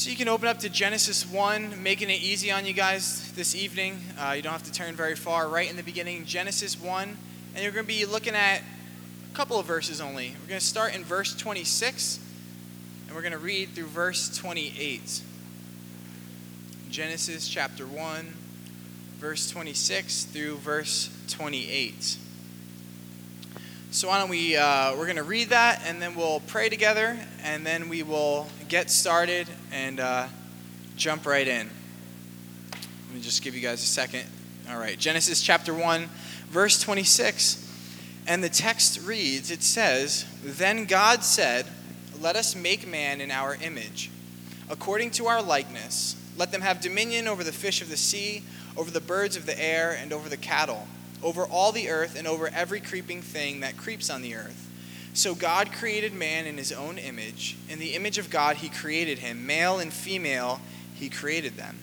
So you can open up to Genesis 1, making it easy on you guys this evening. Uh, you don't have to turn very far. Right in the beginning, Genesis 1. And you're going to be looking at a couple of verses only. We're going to start in verse 26, and we're going to read through verse 28. Genesis chapter 1, verse 26 through verse 28. So why don't we, uh, we're going to read that and then we'll pray together and then we will get started and uh, jump right in. Let me just give you guys a second. All right, Genesis chapter 1, verse 26. And the text reads, it says, Then God said, Let us make man in our image, according to our likeness. Let them have dominion over the fish of the sea, over the birds of the air, and over the cattle over all the earth and over every creeping thing that creeps on the earth. So God created man in his own image. In the image of God, he created him. Male and female, he created them.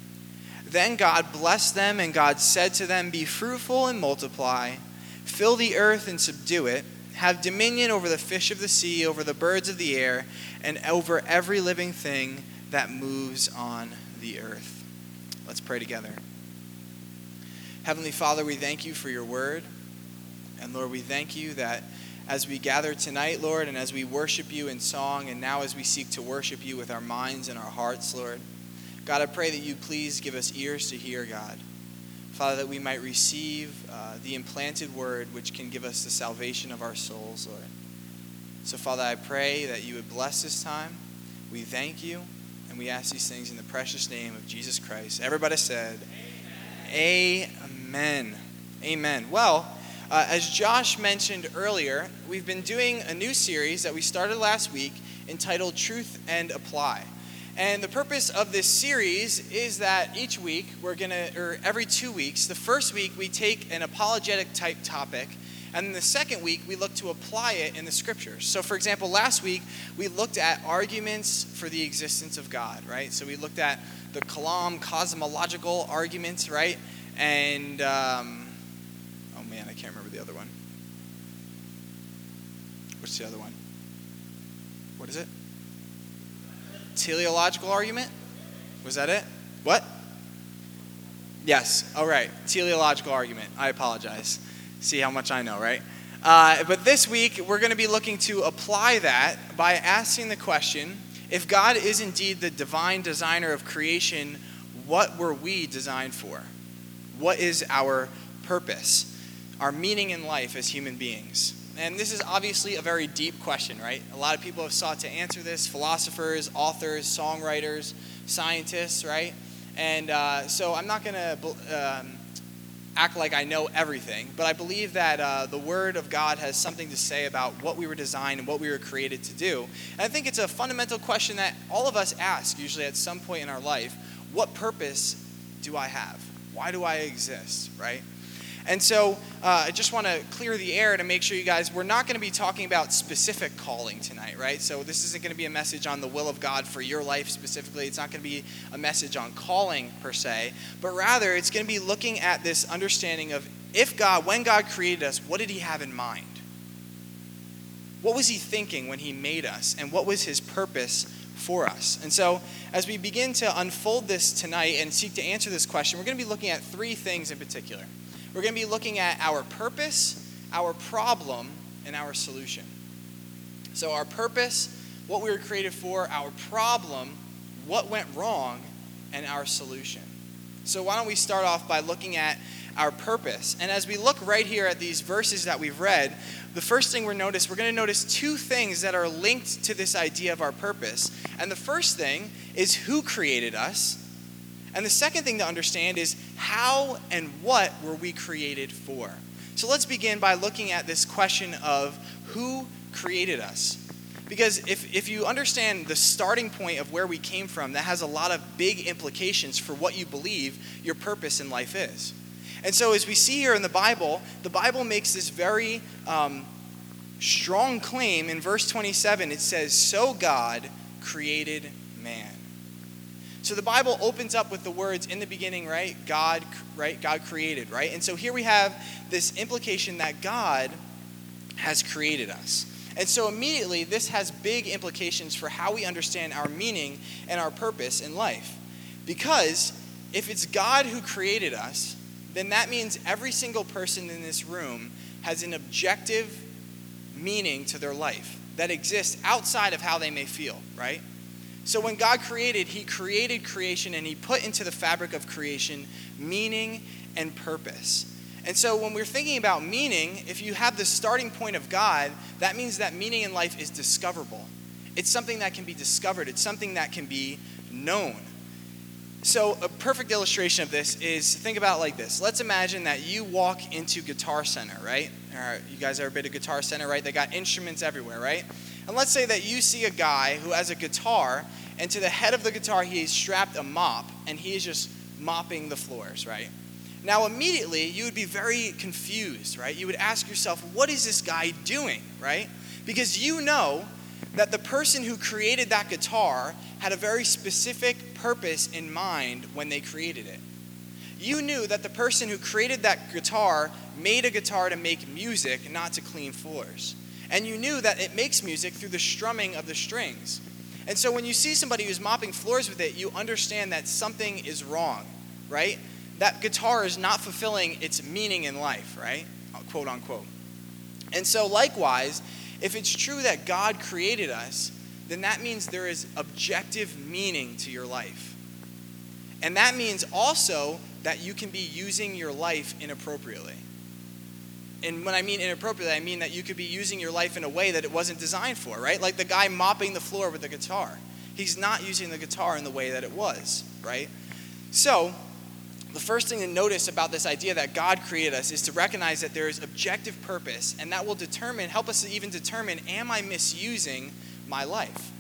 Then God blessed them, and God said to them, Be fruitful and multiply, fill the earth and subdue it, have dominion over the fish of the sea, over the birds of the air, and over every living thing that moves on the earth. Let's pray together. Heavenly Father, we thank you for your word. And Lord, we thank you that as we gather tonight, Lord, and as we worship you in song, and now as we seek to worship you with our minds and our hearts, Lord, God, I pray that you please give us ears to hear, God. Father, that we might receive uh, the implanted word which can give us the salvation of our souls, Lord. So, Father, I pray that you would bless this time. We thank you, and we ask these things in the precious name of Jesus Christ. Everybody said, Amen. Amen. Amen. Well, uh, as Josh mentioned earlier, we've been doing a new series that we started last week entitled Truth and Apply. And the purpose of this series is that each week we're going to, or every two weeks, the first week we take an apologetic type topic, and then the second week we look to apply it in the scriptures. So, for example, last week we looked at arguments for the existence of God, right? So we looked at the Kalam cosmological arguments, right? And, um, man, I can't remember the other one. What's the other one? What is it? Teleological argument? Was that it? What? Yes, all right. Teleological argument. I apologize. See how much I know, right? Uh, but this week, we're going to be looking to apply that by asking the question if God is indeed the divine designer of creation, what were we designed for? What is our purpose? Our meaning in life as human beings? And this is obviously a very deep question, right? A lot of people have sought to answer this philosophers, authors, songwriters, scientists, right? And uh, so I'm not going to um, act like I know everything, but I believe that uh, the Word of God has something to say about what we were designed and what we were created to do. And I think it's a fundamental question that all of us ask usually at some point in our life what purpose do I have? Why do I exist, right? And so uh, I just want to clear the air to make sure you guys, we're not going to be talking about specific calling tonight, right? So this isn't going to be a message on the will of God for your life specifically. It's not going to be a message on calling per se, but rather it's going to be looking at this understanding of if God, when God created us, what did he have in mind? What was he thinking when he made us? And what was his purpose for us. And so, as we begin to unfold this tonight and seek to answer this question, we're going to be looking at three things in particular. We're going to be looking at our purpose, our problem, and our solution. So, our purpose, what we were created for, our problem, what went wrong, and our solution. So, why don't we start off by looking at our purpose? And as we look right here at these verses that we've read, the first thing we're notice, we're going to notice two things that are linked to this idea of our purpose. And the first thing is who created us. And the second thing to understand is how and what were we created for. So let's begin by looking at this question of who created us. Because if, if you understand the starting point of where we came from, that has a lot of big implications for what you believe your purpose in life is. And so, as we see here in the Bible, the Bible makes this very um, strong claim in verse 27. It says, So God created. So the Bible opens up with the words in the beginning, right? God, right? God created, right? And so here we have this implication that God has created us. And so immediately, this has big implications for how we understand our meaning and our purpose in life. Because if it's God who created us, then that means every single person in this room has an objective meaning to their life that exists outside of how they may feel, right? So when God created, He created creation and He put into the fabric of creation meaning and purpose. And so when we're thinking about meaning, if you have the starting point of God, that means that meaning in life is discoverable. It's something that can be discovered, it's something that can be known. So, a perfect illustration of this is think about like this. Let's imagine that you walk into Guitar Center, right? Or you guys ever been to Guitar Center, right? They got instruments everywhere, right? And let's say that you see a guy who has a guitar, and to the head of the guitar, he's strapped a mop, and he is just mopping the floors, right? Now, immediately, you would be very confused, right? You would ask yourself, what is this guy doing, right? Because you know that the person who created that guitar had a very specific purpose in mind when they created it. You knew that the person who created that guitar made a guitar to make music, not to clean floors. And you knew that it makes music through the strumming of the strings. And so when you see somebody who's mopping floors with it, you understand that something is wrong, right? That guitar is not fulfilling its meaning in life, right? Uh, quote unquote. And so, likewise, if it's true that God created us, then that means there is objective meaning to your life. And that means also that you can be using your life inappropriately. And when I mean inappropriately, I mean that you could be using your life in a way that it wasn't designed for, right? Like the guy mopping the floor with the guitar. He's not using the guitar in the way that it was, right? So, the first thing to notice about this idea that God created us is to recognize that there is objective purpose, and that will determine, help us to even determine, am I misusing my life?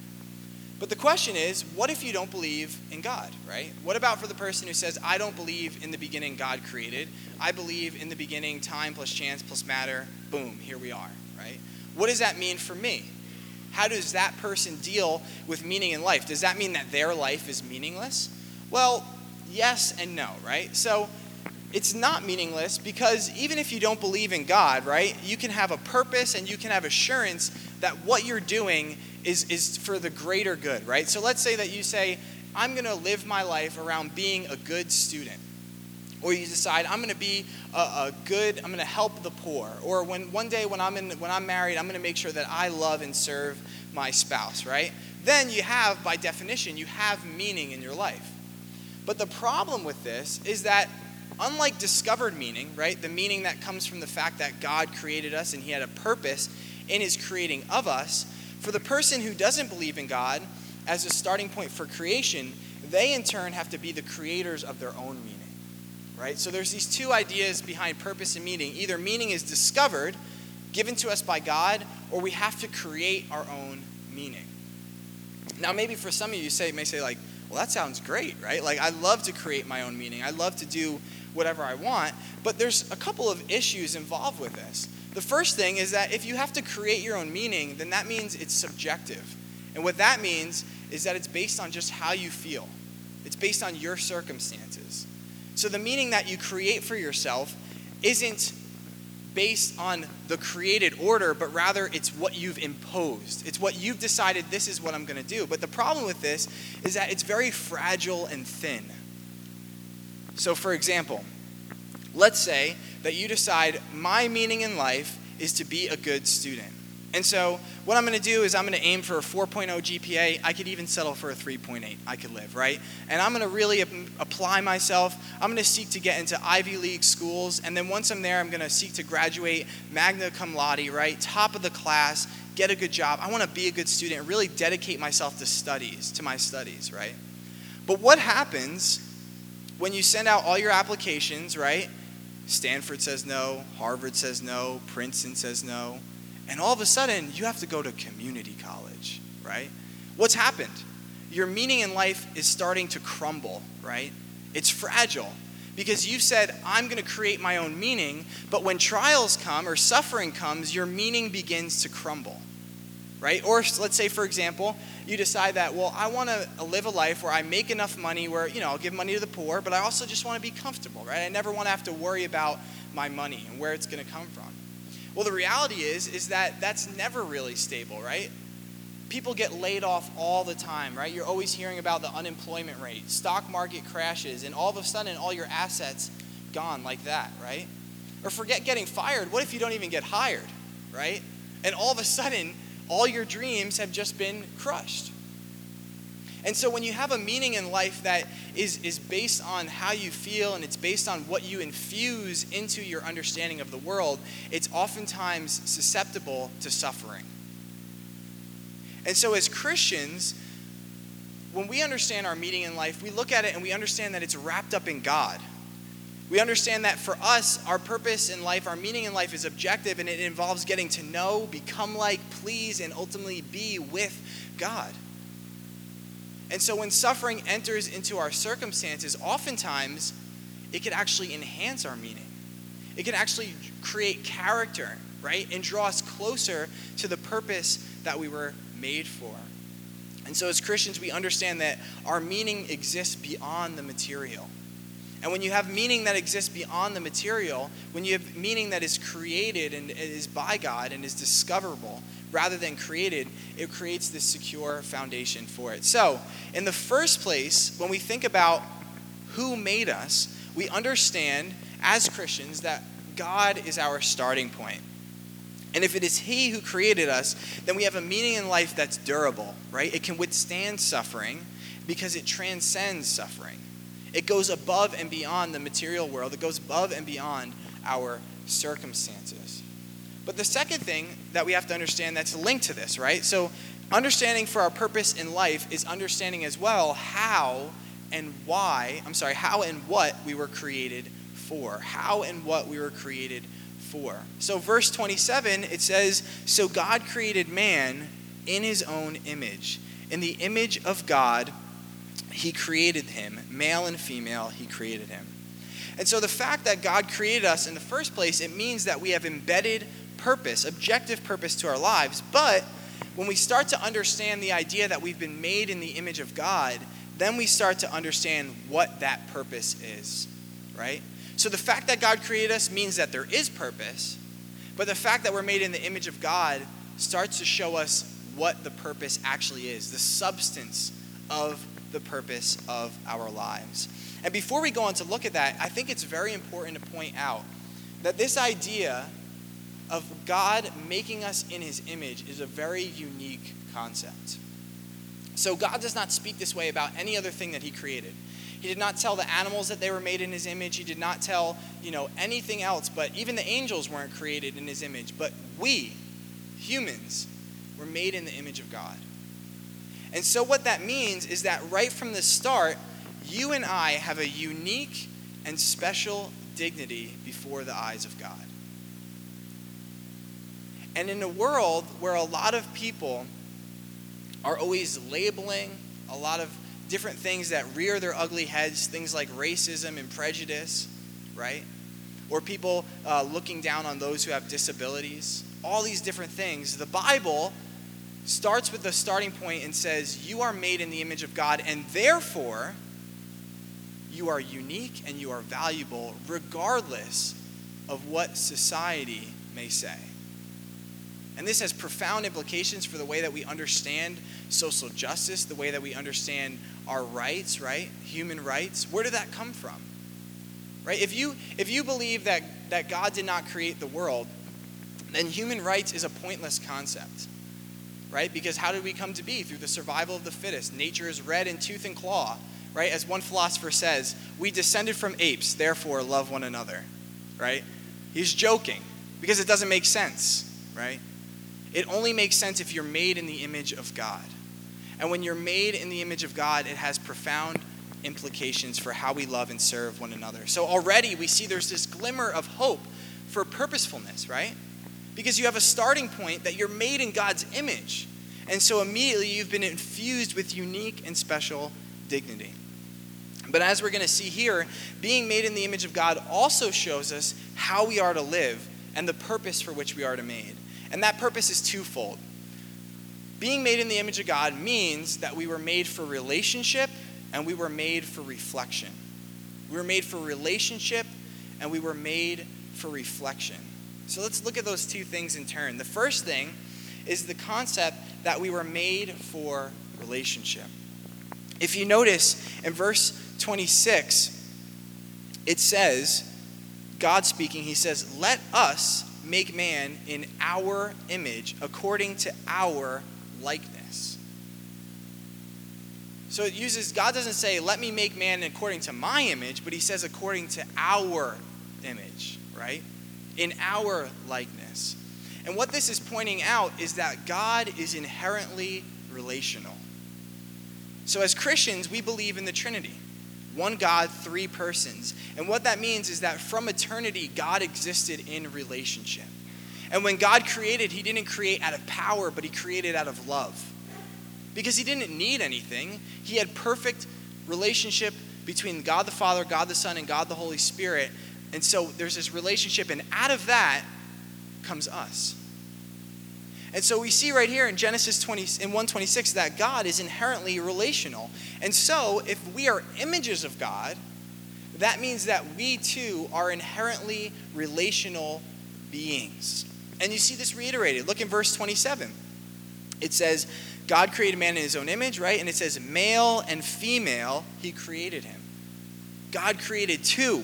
But the question is, what if you don't believe in God, right? What about for the person who says, I don't believe in the beginning God created? I believe in the beginning time plus chance plus matter, boom, here we are, right? What does that mean for me? How does that person deal with meaning in life? Does that mean that their life is meaningless? Well, yes and no, right? So it's not meaningless because even if you don't believe in God, right, you can have a purpose and you can have assurance that what you're doing is, is for the greater good, right? So let's say that you say, I'm going to live my life around being a good student. Or you decide I'm going to be a, a good, I'm going to help the poor. Or when one day when I'm in, when I'm married, I'm going to make sure that I love and serve my spouse, right? Then you have, by definition, you have meaning in your life. But the problem with this is that unlike discovered meaning, right, the meaning that comes from the fact that God created us and he had a purpose in his creating of us, for the person who doesn't believe in God as a starting point for creation, they in turn have to be the creators of their own meaning. Right? So there's these two ideas behind purpose and meaning. Either meaning is discovered, given to us by God, or we have to create our own meaning. Now, maybe for some of you, say, may say, like, well, that sounds great, right? Like, I love to create my own meaning. I love to do whatever I want. But there's a couple of issues involved with this. The first thing is that if you have to create your own meaning, then that means it's subjective. And what that means is that it's based on just how you feel, it's based on your circumstances. So the meaning that you create for yourself isn't based on the created order, but rather it's what you've imposed. It's what you've decided this is what I'm going to do. But the problem with this is that it's very fragile and thin. So, for example, let's say that you decide my meaning in life is to be a good student. And so, what I'm going to do is I'm going to aim for a 4.0 GPA. I could even settle for a 3.8. I could live, right? And I'm going to really ap- apply myself. I'm going to seek to get into Ivy League schools. And then once I'm there, I'm going to seek to graduate magna cum laude, right? Top of the class, get a good job. I want to be a good student and really dedicate myself to studies, to my studies, right? But what happens when you send out all your applications, right? Stanford says no, Harvard says no, Princeton says no and all of a sudden, you have to go to community college, right? What's happened? Your meaning in life is starting to crumble, right? It's fragile because you said, I'm going to create my own meaning, but when trials come or suffering comes, your meaning begins to crumble, right? Or let's say, for example, you decide that, well, I want to live a life where I make enough money where, you know, I'll give money to the poor, but I also just want to be comfortable, right? I never want to have to worry about my money and where it's going to come from. Well, the reality is is that that's never really stable, right? People get laid off all the time, right? You're always hearing about the unemployment rate. Stock market crashes and all of a sudden all your assets gone like that, right? Or forget getting fired. What if you don't even get hired, right? And all of a sudden all your dreams have just been crushed. And so when you have a meaning in life that is, is based on how you feel and it's based on what you infuse into your understanding of the world, it's oftentimes susceptible to suffering. And so as Christians, when we understand our meaning in life, we look at it and we understand that it's wrapped up in God. We understand that for us, our purpose in life, our meaning in life is objective and it involves getting to know, become like, please, and ultimately be with God. And so when suffering enters into our circumstances, oftentimes it can actually enhance our meaning. It can actually create character, right? And draw us closer to the purpose that we were made for. And so as Christians, we understand that our meaning exists beyond the material. And when you have meaning that exists beyond the material, when you have meaning that is created and is by God and is discoverable, rather than created, it creates this secure foundation for it. So, in the first place, when we think about who made us, we understand as Christians that God is our starting point. And if it is He who created us, then we have a meaning in life that's durable, right? It can withstand suffering because it transcends suffering. It goes above and beyond the material world, it goes above and beyond our circumstances. But the second thing that we have to understand that's linked to this, right? So, understanding for our purpose in life is understanding as well how and why, I'm sorry, how and what we were created for. How and what we were created for. So, verse 27, it says, So God created man in his own image. In the image of God, he created him. Male and female, he created him. And so, the fact that God created us in the first place, it means that we have embedded purpose, objective purpose to our lives. But when we start to understand the idea that we've been made in the image of God, then we start to understand what that purpose is, right? So the fact that God created us means that there is purpose, but the fact that we're made in the image of God starts to show us what the purpose actually is, the substance of the purpose of our lives. And before we go on to look at that, I think it's very important to point out that this idea of God making us in his image is a very unique concept. So, God does not speak this way about any other thing that he created. He did not tell the animals that they were made in his image. He did not tell, you know, anything else, but even the angels weren't created in his image. But we, humans, were made in the image of God. And so, what that means is that right from the start, you and I have a unique and special dignity before the eyes of God. And in a world where a lot of people are always labeling a lot of different things that rear their ugly heads, things like racism and prejudice, right? Or people uh, looking down on those who have disabilities, all these different things. The Bible starts with the starting point and says, You are made in the image of God, and therefore, you are unique and you are valuable regardless of what society may say. And this has profound implications for the way that we understand social justice, the way that we understand our rights, right? Human rights. Where did that come from? Right? If you if you believe that that God did not create the world, then human rights is a pointless concept. Right? Because how did we come to be? Through the survival of the fittest. Nature is red in tooth and claw. Right? As one philosopher says, we descended from apes, therefore love one another. Right? He's joking because it doesn't make sense, right? It only makes sense if you're made in the image of God. And when you're made in the image of God, it has profound implications for how we love and serve one another. So already we see there's this glimmer of hope for purposefulness, right? Because you have a starting point that you're made in God's image. And so immediately you've been infused with unique and special dignity. But as we're going to see here, being made in the image of God also shows us how we are to live and the purpose for which we are to made. And that purpose is twofold. Being made in the image of God means that we were made for relationship and we were made for reflection. We were made for relationship and we were made for reflection. So let's look at those two things in turn. The first thing is the concept that we were made for relationship. If you notice in verse 26, it says, God speaking, he says, Let us make man in our image, according to our likeness. So it uses, God doesn't say, Let me make man according to my image, but he says, according to our image, right? In our likeness. And what this is pointing out is that God is inherently relational. So as Christians, we believe in the Trinity one God, three persons. And what that means is that from eternity, God existed in relationship. And when God created, He didn't create out of power, but He created out of love. Because He didn't need anything, He had perfect relationship between God the Father, God the Son, and God the Holy Spirit. And so there's this relationship, and out of that comes us. And so we see right here in Genesis 20 in 126 that God is inherently relational. And so if we are images of God, that means that we too are inherently relational beings. And you see this reiterated. Look in verse 27. It says, God created man in his own image, right? And it says, male and female, he created him. God created two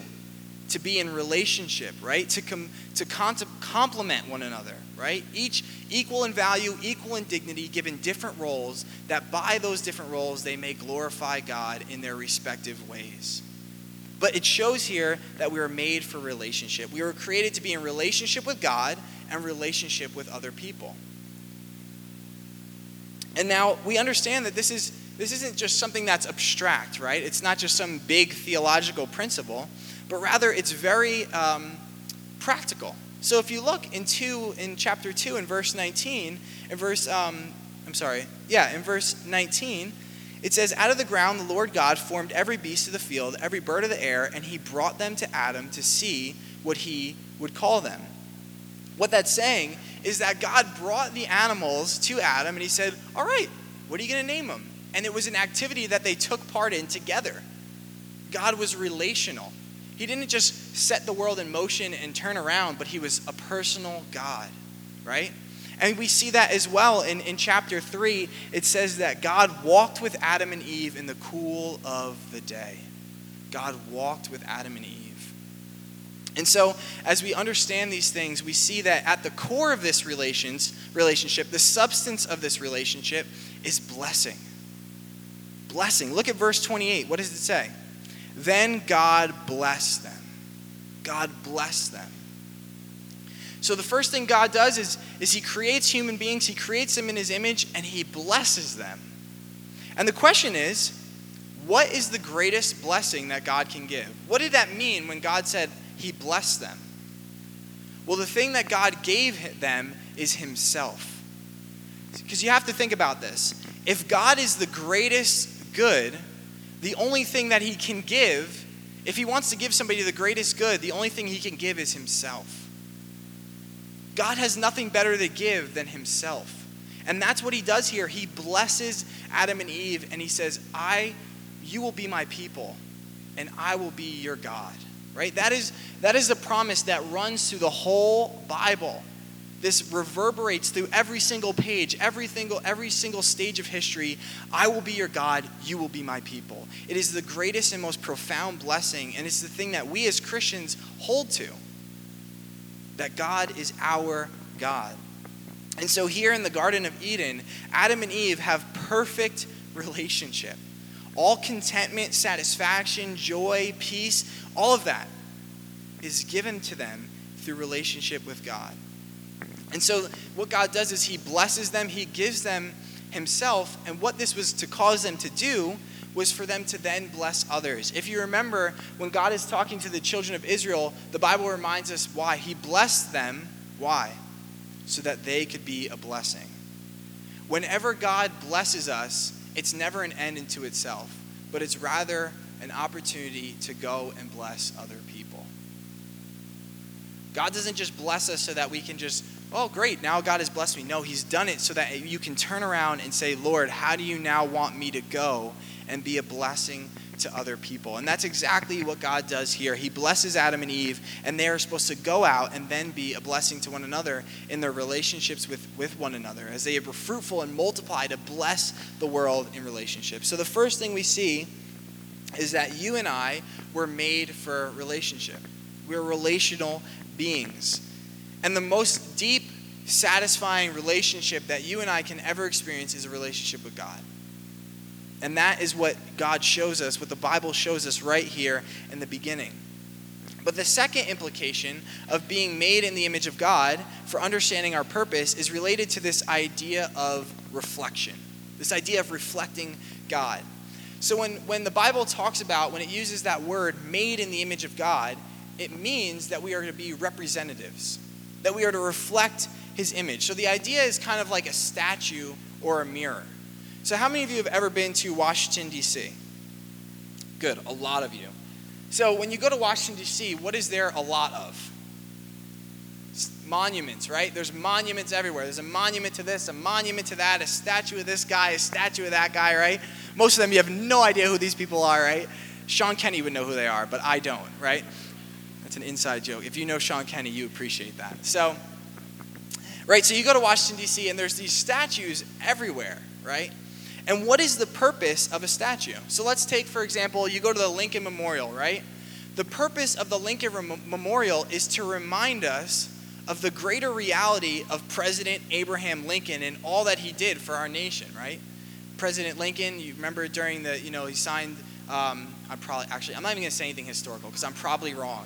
to be in relationship, right? To, com- to con- complement one another, right? Each equal in value, equal in dignity, given different roles, that by those different roles they may glorify God in their respective ways. But it shows here that we are made for relationship. We were created to be in relationship with God and relationship with other people. And now we understand that this is this isn't just something that's abstract, right? It's not just some big theological principle, but rather it's very um, practical. So if you look in two in chapter two in verse 19, in verse um, I'm sorry, yeah, in verse 19, it says, Out of the ground the Lord God formed every beast of the field, every bird of the air, and he brought them to Adam to see what he would call them. What that's saying is that God brought the animals to Adam and he said, All right, what are you going to name them? And it was an activity that they took part in together. God was relational. He didn't just set the world in motion and turn around, but he was a personal God, right? And we see that as well in, in chapter 3. It says that God walked with Adam and Eve in the cool of the day. God walked with Adam and Eve. And so, as we understand these things, we see that at the core of this relations, relationship, the substance of this relationship is blessing. Blessing. Look at verse 28. What does it say? Then God blessed them. God blessed them. So the first thing God does is, is He creates human beings, He creates them in His image, and He blesses them. And the question is, what is the greatest blessing that God can give? What did that mean when God said He blessed them? Well, the thing that God gave them is Himself. Because you have to think about this. If God is the greatest good, the only thing that he can give, if he wants to give somebody the greatest good, the only thing he can give is himself. God has nothing better to give than himself. And that's what he does here. He blesses Adam and Eve and he says, I you will be my people and I will be your God. Right? That is that is the promise that runs through the whole Bible this reverberates through every single page, every single, every single stage of history. I will be your God, you will be my people. It is the greatest and most profound blessing, and it's the thing that we as Christians hold to that God is our God. And so here in the Garden of Eden, Adam and Eve have perfect relationship. All contentment, satisfaction, joy, peace, all of that is given to them through relationship with God. And so, what God does is He blesses them, He gives them Himself, and what this was to cause them to do was for them to then bless others. If you remember, when God is talking to the children of Israel, the Bible reminds us why. He blessed them. Why? So that they could be a blessing. Whenever God blesses us, it's never an end into itself, but it's rather an opportunity to go and bless other people. God doesn't just bless us so that we can just oh, great, now God has blessed me. No, He's done it so that you can turn around and say, Lord, how do you now want me to go and be a blessing to other people? And that's exactly what God does here. He blesses Adam and Eve, and they are supposed to go out and then be a blessing to one another in their relationships with, with one another as they are fruitful and multiply to bless the world in relationships. So the first thing we see is that you and I were made for relationship. We're relational beings. And the most deep, satisfying relationship that you and I can ever experience is a relationship with God. And that is what God shows us, what the Bible shows us right here in the beginning. But the second implication of being made in the image of God for understanding our purpose is related to this idea of reflection, this idea of reflecting God. So when, when the Bible talks about, when it uses that word made in the image of God, it means that we are to be representatives that we are to reflect his image. So the idea is kind of like a statue or a mirror. So, how many of you have ever been to Washington, D.C.? Good, a lot of you. So, when you go to Washington, D.C., what is there a lot of? monuments, right? There's monuments everywhere. There's a monument to this, a monument to that, a statue of this guy, a statue of that guy, right? Most of them, you have no idea who these people are, right? Sean Kenny would know who they are, but I don't, right? It's an inside joke. If you know Sean Kenny, you appreciate that. So, right, so you go to Washington, D.C., and there's these statues everywhere, right? And what is the purpose of a statue? So let's take, for example, you go to the Lincoln Memorial, right? The purpose of the Lincoln Rem- Memorial is to remind us of the greater reality of President Abraham Lincoln and all that he did for our nation, right? President Lincoln, you remember during the, you know, he signed, um, I'm probably, actually, I'm not even going to say anything historical because I'm probably wrong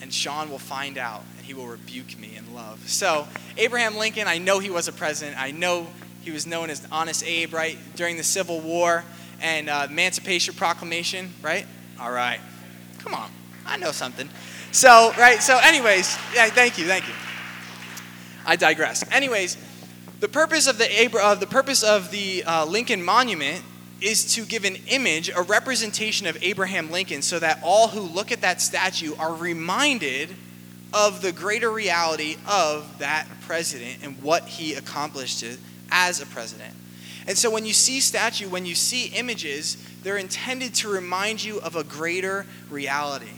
and Sean will find out and he will rebuke me in love. So, Abraham Lincoln, I know he was a president. I know he was known as Honest Abe, right? During the Civil War and uh, Emancipation Proclamation, right? All right. Come on. I know something. So, right, so, anyways, yeah, thank you, thank you. I digress. Anyways, the purpose of the, Abra- uh, the, purpose of the uh, Lincoln Monument is to give an image, a representation of Abraham Lincoln, so that all who look at that statue are reminded of the greater reality of that president and what he accomplished as a president. And so when you see statue, when you see images, they're intended to remind you of a greater reality.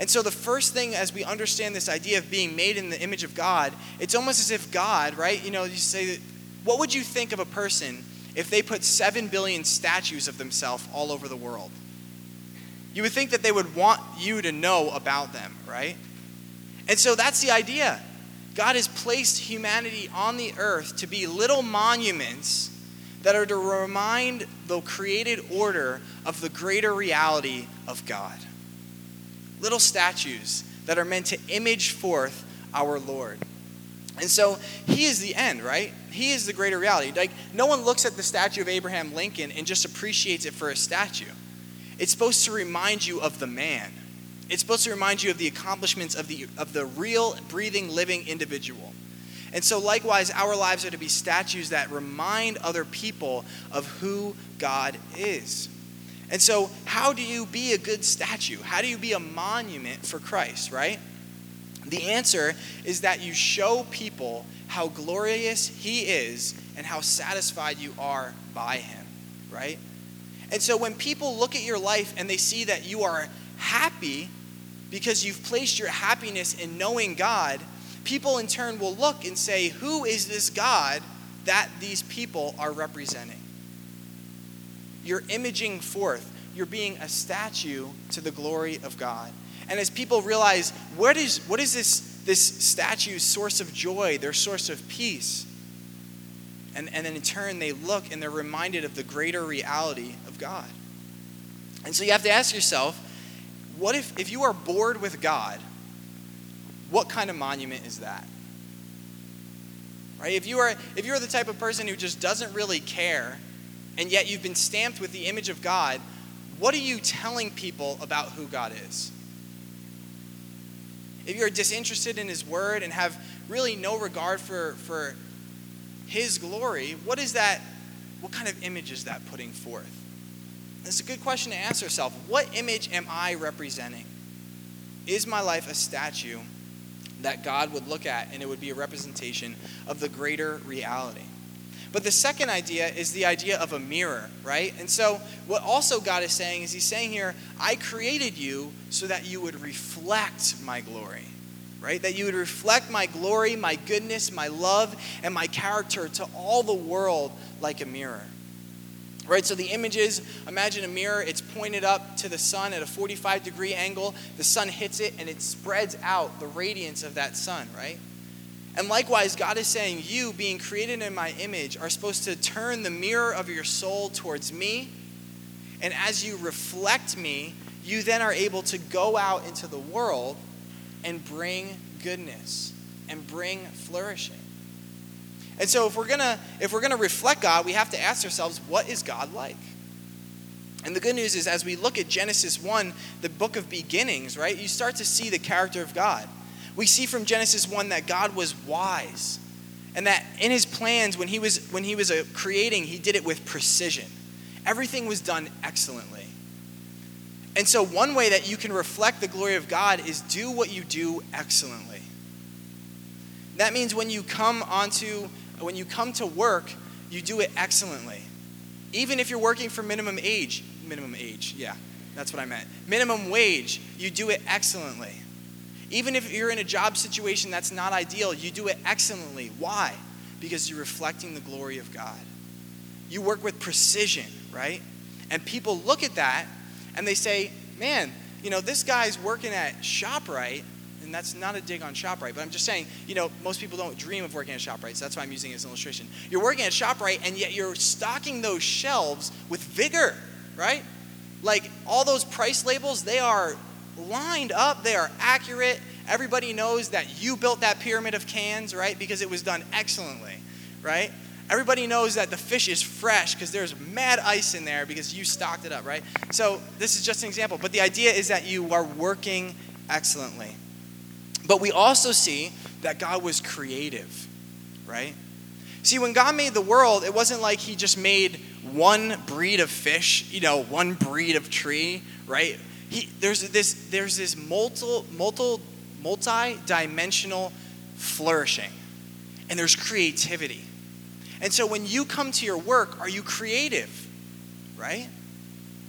And so the first thing as we understand this idea of being made in the image of God, it's almost as if God, right? You know, you say what would you think of a person if they put 7 billion statues of themselves all over the world. You would think that they would want you to know about them, right? And so that's the idea. God has placed humanity on the earth to be little monuments that are to remind the created order of the greater reality of God. Little statues that are meant to image forth our Lord. And so he is the end, right? He is the greater reality. Like no one looks at the statue of Abraham Lincoln and just appreciates it for a statue. It's supposed to remind you of the man. It's supposed to remind you of the accomplishments of the of the real breathing living individual. And so likewise our lives are to be statues that remind other people of who God is. And so how do you be a good statue? How do you be a monument for Christ, right? The answer is that you show people how glorious He is and how satisfied you are by Him, right? And so when people look at your life and they see that you are happy because you've placed your happiness in knowing God, people in turn will look and say, Who is this God that these people are representing? You're imaging forth, you're being a statue to the glory of God. And as people realize, what is, what is this, this statue's source of joy, their source of peace? And, and then in turn, they look and they're reminded of the greater reality of God. And so you have to ask yourself, what if, if you are bored with God, what kind of monument is that? Right? If you are if you're the type of person who just doesn't really care, and yet you've been stamped with the image of God, what are you telling people about who God is? If you're disinterested in his word and have really no regard for, for his glory, what is that? What kind of image is that putting forth? It's a good question to ask yourself. What image am I representing? Is my life a statue that God would look at, and it would be a representation of the greater reality. But the second idea is the idea of a mirror, right? And so, what also God is saying is He's saying here, I created you so that you would reflect my glory, right? That you would reflect my glory, my goodness, my love, and my character to all the world like a mirror. Right, so the image is imagine a mirror, it's pointed up to the sun at a 45 degree angle. The sun hits it and it spreads out the radiance of that sun, right? And likewise, God is saying, You, being created in my image, are supposed to turn the mirror of your soul towards me. And as you reflect me, you then are able to go out into the world and bring goodness and bring flourishing. And so if we're gonna if we're gonna reflect God, we have to ask ourselves, what is God like? And the good news is as we look at Genesis 1, the book of beginnings, right, you start to see the character of God we see from Genesis 1 that God was wise and that in his plans when he was when he was uh, creating he did it with precision. Everything was done excellently. And so one way that you can reflect the glory of god is do what you do excellently. That means when you come onto when you come to work you do it excellently. Even if you're working for minimum age minimum age yeah that's what i meant. Minimum wage you do it excellently even if you're in a job situation that's not ideal, you do it excellently. Why? Because you're reflecting the glory of God. You work with precision, right? And people look at that and they say, man, you know, this guy's working at ShopRite, and that's not a dig on ShopRite, but I'm just saying, you know, most people don't dream of working at ShopRite, so that's why I'm using it as an illustration. You're working at ShopRite, and yet you're stocking those shelves with vigor, right? Like all those price labels, they are lined up, they are accurate. Everybody knows that you built that pyramid of cans, right? Because it was done excellently, right? Everybody knows that the fish is fresh because there's mad ice in there because you stocked it up, right? So this is just an example. But the idea is that you are working excellently. But we also see that God was creative, right? See, when God made the world, it wasn't like He just made one breed of fish, you know, one breed of tree, right? He, there's this, there's this multi, multi, multi-dimensional flourishing. And there's creativity. And so when you come to your work, are you creative? Right?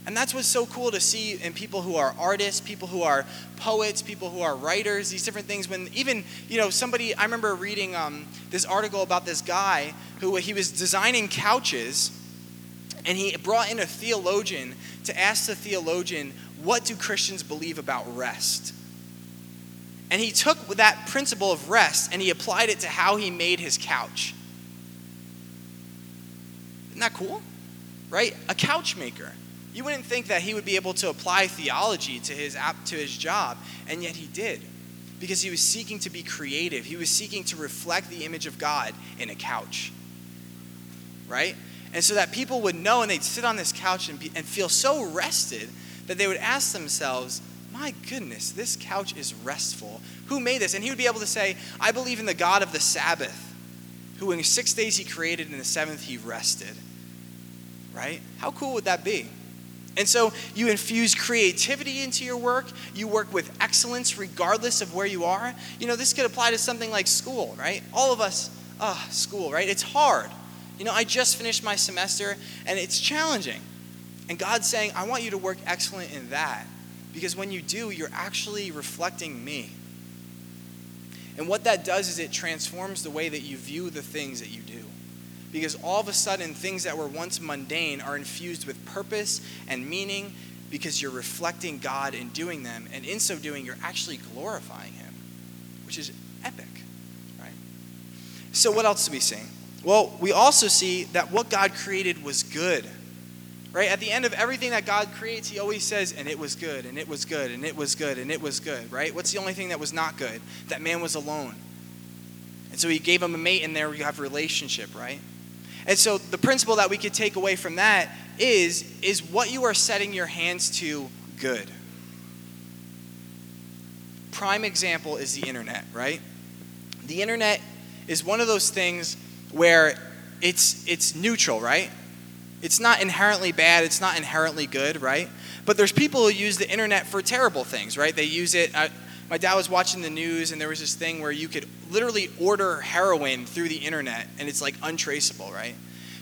And that's what's so cool to see in people who are artists, people who are poets, people who are writers, these different things. When even, you know, somebody, I remember reading um, this article about this guy who he was designing couches and he brought in a theologian to ask the theologian what do Christians believe about rest? And he took that principle of rest and he applied it to how he made his couch. Isn't that cool? Right? A couch maker. You wouldn't think that he would be able to apply theology to his to his job, and yet he did. Because he was seeking to be creative. He was seeking to reflect the image of God in a couch. Right? And so that people would know and they'd sit on this couch and, be, and feel so rested that they would ask themselves, my goodness, this couch is restful. Who made this? And he would be able to say, I believe in the God of the Sabbath, who in six days he created, and in the seventh he rested. Right? How cool would that be? And so you infuse creativity into your work. You work with excellence regardless of where you are. You know, this could apply to something like school, right? All of us, ah, oh, school, right? It's hard. You know, I just finished my semester and it's challenging. And God's saying, I want you to work excellent in that. Because when you do, you're actually reflecting me. And what that does is it transforms the way that you view the things that you do. Because all of a sudden, things that were once mundane are infused with purpose and meaning because you're reflecting God in doing them. And in so doing, you're actually glorifying Him, which is epic, right? So, what else do we see? Well, we also see that what God created was good. Right? At the end of everything that God creates, He always says, and it was good, and it was good, and it was good, and it was good, right? What's the only thing that was not good? That man was alone. And so He gave him a mate, and there you have relationship, right? And so the principle that we could take away from that is, is what you are setting your hands to good. Prime example is the internet, right? The internet is one of those things where it's, it's neutral, right? It's not inherently bad, it's not inherently good, right? But there's people who use the internet for terrible things, right? They use it, my dad was watching the news and there was this thing where you could literally order heroin through the internet and it's like untraceable, right?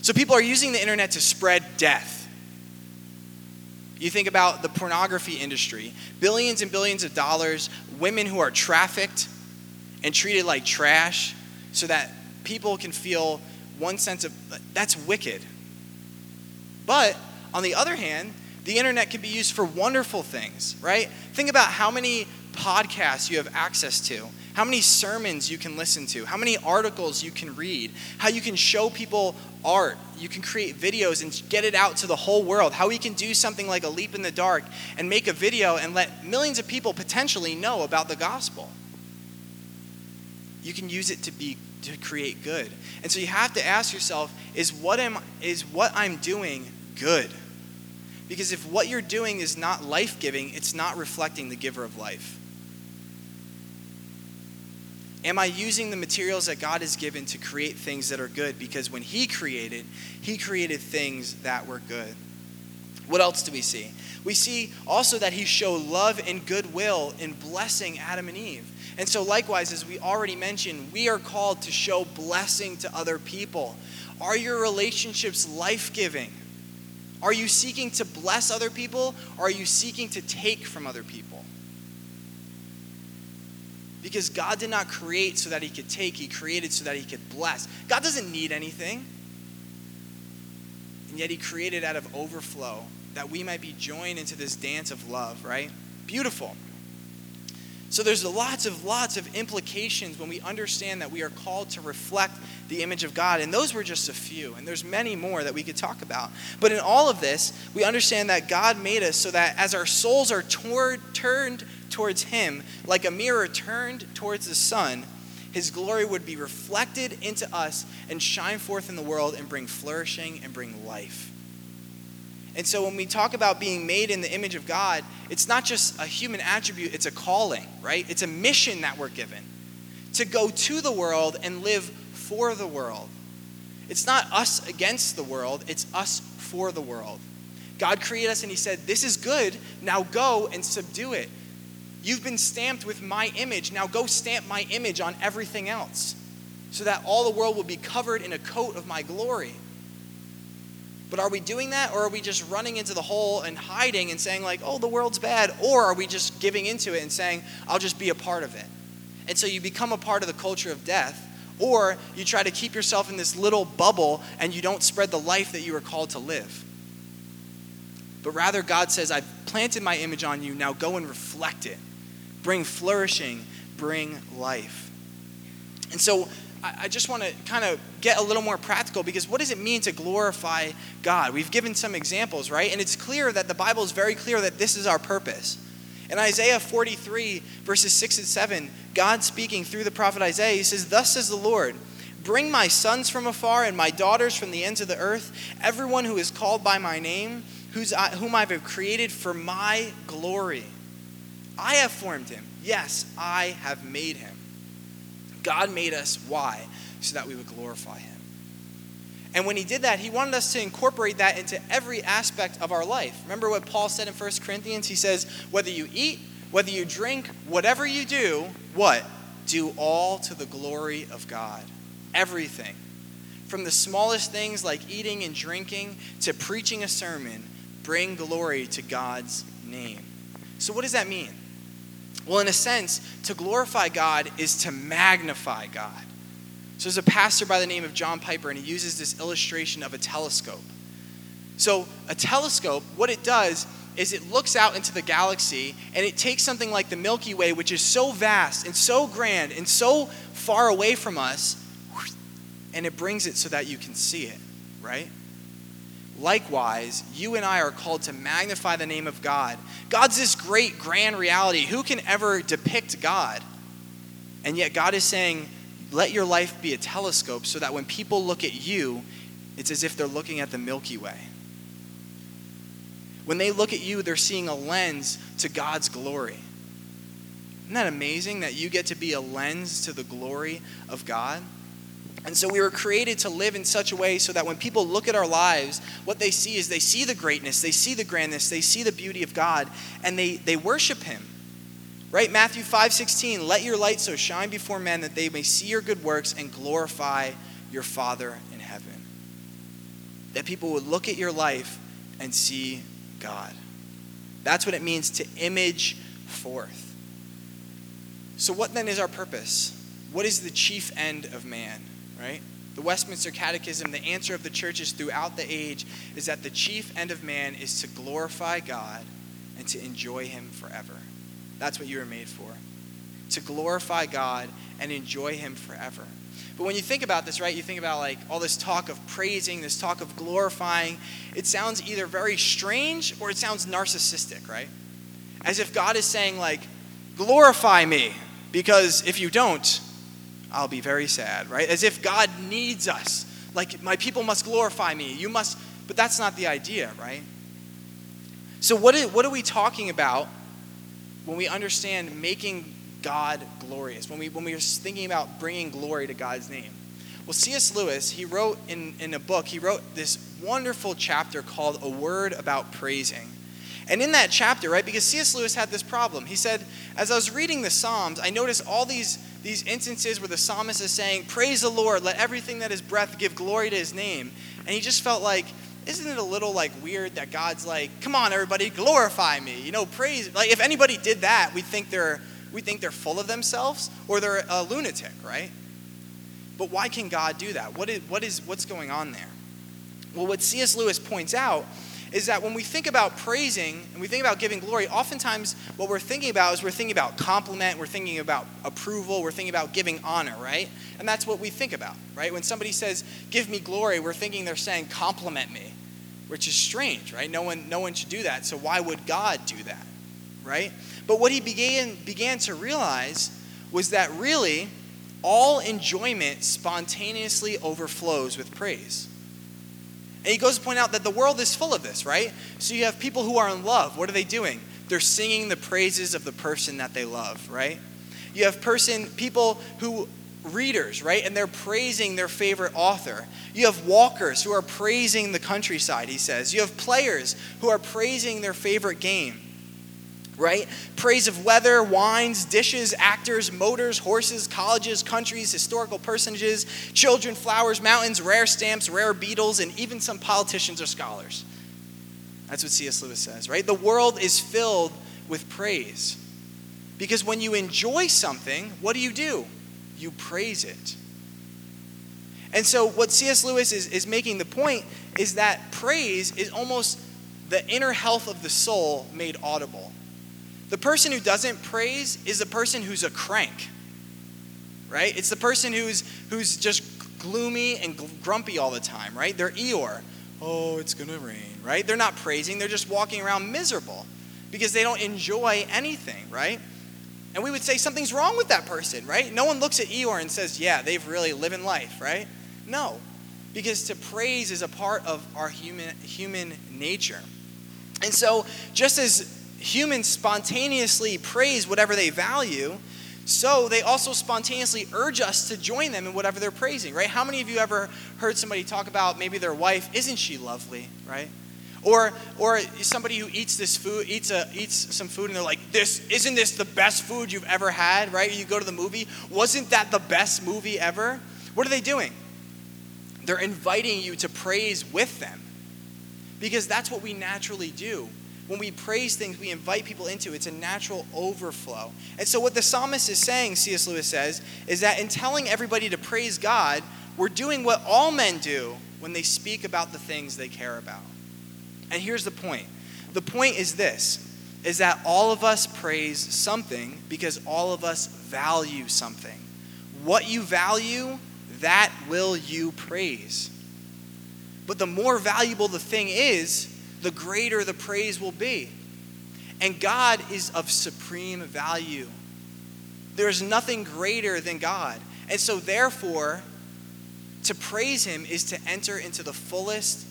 So people are using the internet to spread death. You think about the pornography industry, billions and billions of dollars, women who are trafficked and treated like trash so that people can feel one sense of that's wicked. But on the other hand, the internet can be used for wonderful things, right? Think about how many podcasts you have access to, how many sermons you can listen to, how many articles you can read, how you can show people art, you can create videos and get it out to the whole world, how we can do something like a leap in the dark and make a video and let millions of people potentially know about the gospel. You can use it to be to create good. And so you have to ask yourself is what am is what I'm doing good? Because if what you're doing is not life-giving, it's not reflecting the giver of life. Am I using the materials that God has given to create things that are good? Because when He created, He created things that were good. What else do we see? We see also that He showed love and goodwill in blessing Adam and Eve. And so, likewise, as we already mentioned, we are called to show blessing to other people. Are your relationships life giving? Are you seeking to bless other people? Or are you seeking to take from other people? Because God did not create so that He could take, He created so that He could bless. God doesn't need anything. And yet He created out of overflow that we might be joined into this dance of love, right? Beautiful. So there's lots of lots of implications when we understand that we are called to reflect the image of God. And those were just a few. And there's many more that we could talk about. But in all of this, we understand that God made us so that as our souls are toward, turned towards him like a mirror turned towards the sun, his glory would be reflected into us and shine forth in the world and bring flourishing and bring life. And so when we talk about being made in the image of God, it's not just a human attribute, it's a calling, right? It's a mission that we're given to go to the world and live for the world. It's not us against the world, it's us for the world. God created us and He said, This is good, now go and subdue it. You've been stamped with my image, now go stamp my image on everything else so that all the world will be covered in a coat of my glory. But are we doing that, or are we just running into the hole and hiding and saying, like, oh, the world's bad? Or are we just giving into it and saying, I'll just be a part of it? And so you become a part of the culture of death, or you try to keep yourself in this little bubble and you don't spread the life that you were called to live. But rather, God says, I've planted my image on you, now go and reflect it. Bring flourishing, bring life. And so, I just want to kind of get a little more practical because what does it mean to glorify God? We've given some examples, right? And it's clear that the Bible is very clear that this is our purpose. In Isaiah 43, verses 6 and 7, God speaking through the prophet Isaiah, he says, Thus says the Lord, Bring my sons from afar and my daughters from the ends of the earth, everyone who is called by my name, whom I have created for my glory. I have formed him. Yes, I have made him. God made us. Why? So that we would glorify Him. And when He did that, He wanted us to incorporate that into every aspect of our life. Remember what Paul said in 1 Corinthians? He says, whether you eat, whether you drink, whatever you do, what? Do all to the glory of God. Everything. From the smallest things like eating and drinking to preaching a sermon, bring glory to God's name. So, what does that mean? Well, in a sense, to glorify God is to magnify God. So there's a pastor by the name of John Piper, and he uses this illustration of a telescope. So, a telescope, what it does is it looks out into the galaxy and it takes something like the Milky Way, which is so vast and so grand and so far away from us, and it brings it so that you can see it, right? Likewise, you and I are called to magnify the name of God. God's this great, grand reality. Who can ever depict God? And yet, God is saying, let your life be a telescope so that when people look at you, it's as if they're looking at the Milky Way. When they look at you, they're seeing a lens to God's glory. Isn't that amazing that you get to be a lens to the glory of God? And so we were created to live in such a way so that when people look at our lives, what they see is they see the greatness, they see the grandness, they see the beauty of God, and they, they worship Him. Right? Matthew 5:16, "Let your light so shine before men that they may see your good works and glorify your Father in heaven." That people would look at your life and see God. That's what it means to image forth. So what then is our purpose? What is the chief end of man, right? The Westminster Catechism, the answer of the churches throughout the age is that the chief end of man is to glorify God and to enjoy him forever. That's what you were made for. To glorify God and enjoy Him forever. But when you think about this, right, you think about like all this talk of praising, this talk of glorifying, it sounds either very strange or it sounds narcissistic, right? As if God is saying, like, glorify me, because if you don't, I'll be very sad, right? As if God needs us. Like, my people must glorify me. You must, but that's not the idea, right? So, what, is, what are we talking about when we understand making God glorious, when we, when we are thinking about bringing glory to God's name. Well, C.S. Lewis, he wrote in, in a book, he wrote this wonderful chapter called A Word About Praising. And in that chapter, right, because C.S. Lewis had this problem, he said, as I was reading the Psalms, I noticed all these, these instances where the psalmist is saying, Praise the Lord, let everything that is breath give glory to his name. And he just felt like, isn't it a little like weird that God's like, come on, everybody, glorify me, you know, praise. Like if anybody did that, we think they're we think they're full of themselves or they're a lunatic, right? But why can God do that? What is, what is what's going on there? Well, what C.S. Lewis points out is that when we think about praising and we think about giving glory, oftentimes what we're thinking about is we're thinking about compliment, we're thinking about approval, we're thinking about giving honor, right? And that's what we think about, right? When somebody says, give me glory, we're thinking they're saying, compliment me, which is strange, right? No one, no one should do that. So why would God do that, right? But what he began, began to realize was that really all enjoyment spontaneously overflows with praise. And he goes to point out that the world is full of this, right? So you have people who are in love. What are they doing? They're singing the praises of the person that they love, right? You have person people who readers, right? And they're praising their favorite author. You have walkers who are praising the countryside, he says. You have players who are praising their favorite game right? Praise of weather, wines, dishes, actors, motors, horses, colleges, countries, historical personages, children, flowers, mountains, rare stamps, rare beetles, and even some politicians or scholars. That's what C.S. Lewis says, right? The world is filled with praise. Because when you enjoy something, what do you do? You praise it. And so, what C.S. Lewis is, is making the point is that praise is almost the inner health of the soul made audible. The person who doesn't praise is the person who's a crank, right? It's the person who's, who's just gloomy and grumpy all the time, right? They're Eeyore. Oh, it's going to rain, right? They're not praising, they're just walking around miserable because they don't enjoy anything, right? And we would say something's wrong with that person, right? No one looks at Eeyore and says, yeah, they've really living life, right? No, because to praise is a part of our human, human nature. And so, just as humans spontaneously praise whatever they value, so they also spontaneously urge us to join them in whatever they're praising, right? How many of you ever heard somebody talk about maybe their wife, isn't she lovely, right? Or, or somebody who eats this food, eats, a, eats some food, and they're like, "This isn't this the best food you've ever had?" Right? You go to the movie, wasn't that the best movie ever? What are they doing? They're inviting you to praise with them, because that's what we naturally do when we praise things, we invite people into it's a natural overflow. And so, what the psalmist is saying, C.S. Lewis says, is that in telling everybody to praise God, we're doing what all men do when they speak about the things they care about. And here's the point the point is this is that all of us praise something because all of us value something. What you value, that will you praise. But the more valuable the thing is, the greater the praise will be. And God is of supreme value. There is nothing greater than God. And so, therefore, to praise Him is to enter into the fullest,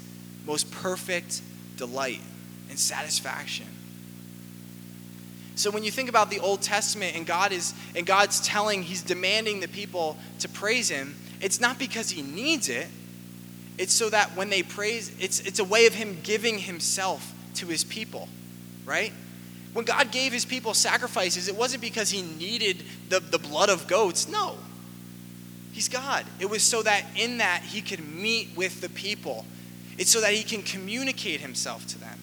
most perfect delight and satisfaction. So when you think about the Old Testament and God is and God's telling, He's demanding the people to praise Him, it's not because He needs it, it's so that when they praise, it's, it's a way of him giving himself to his people, right? When God gave his people sacrifices, it wasn't because he needed the, the blood of goats. No. He's God. It was so that in that he could meet with the people. It's so that he can communicate himself to them.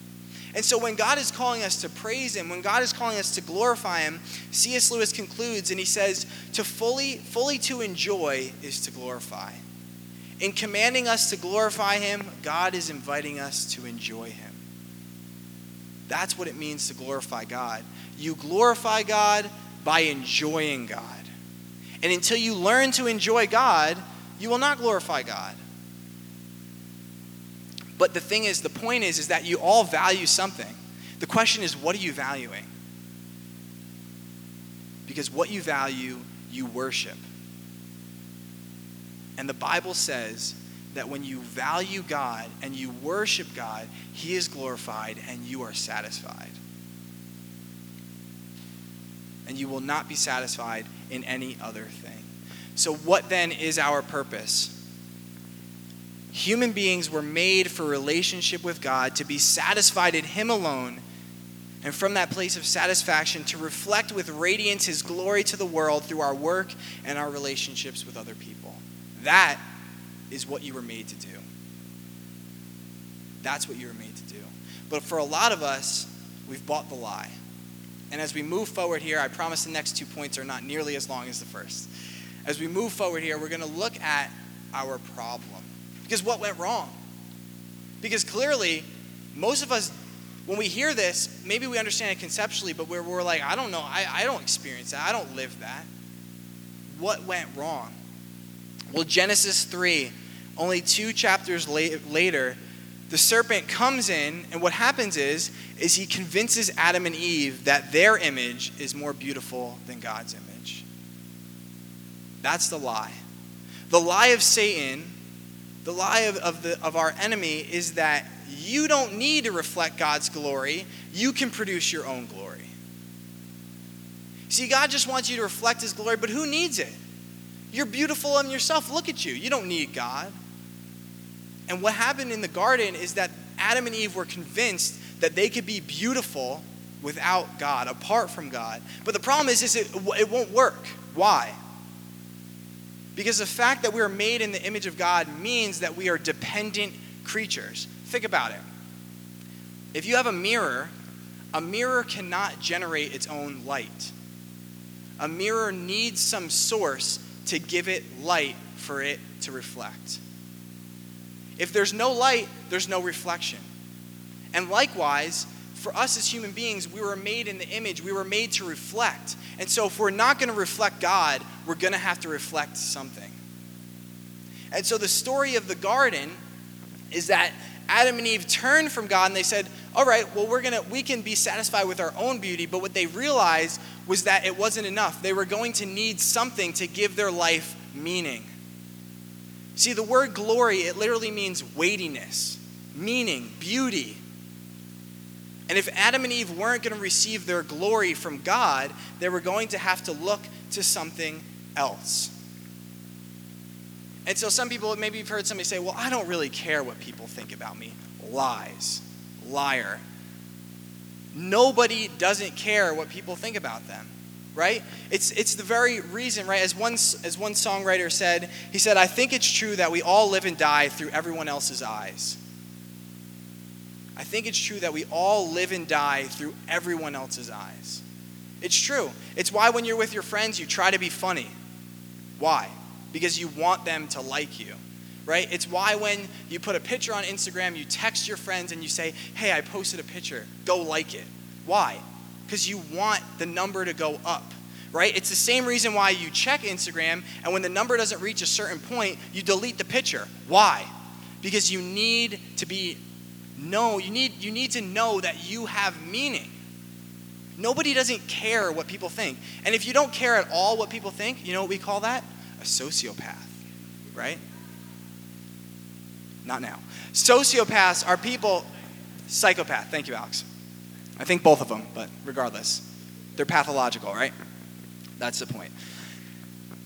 And so when God is calling us to praise him, when God is calling us to glorify him, C.S. Lewis concludes and he says, to fully fully to enjoy is to glorify. In commanding us to glorify him, God is inviting us to enjoy him. That's what it means to glorify God. You glorify God by enjoying God. And until you learn to enjoy God, you will not glorify God. But the thing is, the point is, is that you all value something. The question is, what are you valuing? Because what you value, you worship. And the Bible says that when you value God and you worship God, He is glorified and you are satisfied. And you will not be satisfied in any other thing. So, what then is our purpose? Human beings were made for relationship with God, to be satisfied in Him alone, and from that place of satisfaction to reflect with radiance His glory to the world through our work and our relationships with other people. That is what you were made to do. That's what you were made to do. But for a lot of us, we've bought the lie. And as we move forward here, I promise the next two points are not nearly as long as the first. As we move forward here, we're going to look at our problem. Because what went wrong? Because clearly, most of us, when we hear this, maybe we understand it conceptually, but we're, we're like, I don't know, I, I don't experience that, I don't live that. What went wrong? Well, Genesis 3, only two chapters later, the serpent comes in, and what happens is, is he convinces Adam and Eve that their image is more beautiful than God's image. That's the lie. The lie of Satan, the lie of, of, the, of our enemy, is that you don't need to reflect God's glory. You can produce your own glory. See, God just wants you to reflect His glory, but who needs it? You're beautiful in yourself. Look at you. You don't need God. And what happened in the garden is that Adam and Eve were convinced that they could be beautiful without God, apart from God. But the problem is, is it, it won't work. Why? Because the fact that we are made in the image of God means that we are dependent creatures. Think about it. If you have a mirror, a mirror cannot generate its own light. A mirror needs some source to give it light for it to reflect. If there's no light, there's no reflection. And likewise, for us as human beings, we were made in the image, we were made to reflect. And so if we're not going to reflect God, we're going to have to reflect something. And so the story of the garden is that Adam and Eve turned from God and they said, "All right, well we're to we can be satisfied with our own beauty." But what they realized was that it wasn't enough. They were going to need something to give their life meaning. See, the word glory, it literally means weightiness, meaning, beauty. And if Adam and Eve weren't going to receive their glory from God, they were going to have to look to something else. And so some people, maybe you've heard somebody say, well, I don't really care what people think about me. Lies. Liar. Nobody doesn't care what people think about them, right? It's, it's the very reason, right? As one, as one songwriter said, he said, I think it's true that we all live and die through everyone else's eyes. I think it's true that we all live and die through everyone else's eyes. It's true. It's why when you're with your friends, you try to be funny. Why? Because you want them to like you right? It's why when you put a picture on Instagram, you text your friends and you say, hey, I posted a picture, go like it. Why? Because you want the number to go up, right? It's the same reason why you check Instagram and when the number doesn't reach a certain point, you delete the picture. Why? Because you need to be no, you need you need to know that you have meaning. Nobody doesn't care what people think. And if you don't care at all what people think, you know what we call that? A sociopath, right? Not now. Sociopaths are people, psychopath. Thank you, Alex. I think both of them, but regardless, they're pathological, right? That's the point.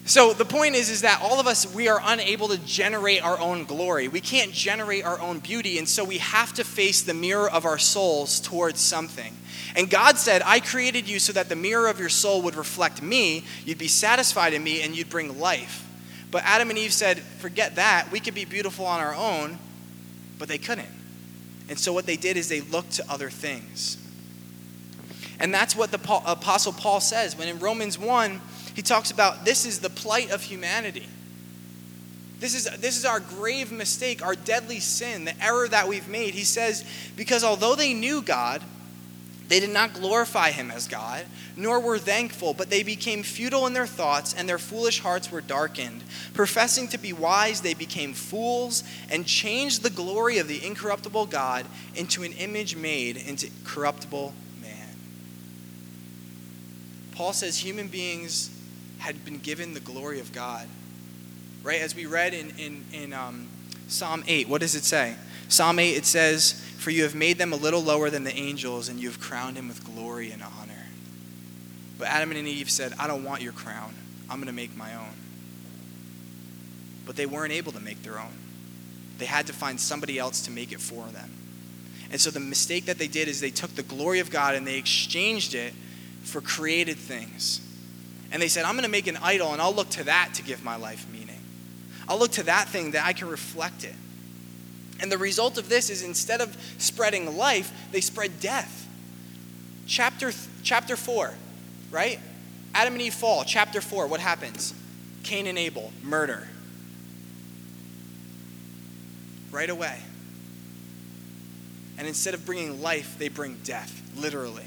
So the point is is that all of us we are unable to generate our own glory. We can't generate our own beauty and so we have to face the mirror of our souls towards something. And God said, "I created you so that the mirror of your soul would reflect me, you'd be satisfied in me and you'd bring life." But Adam and Eve said, "Forget that. We could be beautiful on our own." But they couldn't. And so what they did is they looked to other things. And that's what the apostle Paul says when in Romans 1 he talks about this is the plight of humanity. This is, this is our grave mistake, our deadly sin, the error that we've made. He says, because although they knew God, they did not glorify him as God, nor were thankful, but they became futile in their thoughts, and their foolish hearts were darkened. Professing to be wise, they became fools and changed the glory of the incorruptible God into an image made into corruptible man. Paul says human beings had been given the glory of God. Right? As we read in, in, in um, Psalm 8, what does it say? Psalm 8, it says, For you have made them a little lower than the angels, and you have crowned him with glory and honor. But Adam and Eve said, I don't want your crown. I'm going to make my own. But they weren't able to make their own. They had to find somebody else to make it for them. And so the mistake that they did is they took the glory of God and they exchanged it for created things. And they said, I'm going to make an idol and I'll look to that to give my life meaning. I'll look to that thing that I can reflect it. And the result of this is instead of spreading life, they spread death. Chapter, chapter 4, right? Adam and Eve fall. Chapter 4, what happens? Cain and Abel, murder. Right away. And instead of bringing life, they bring death, literally.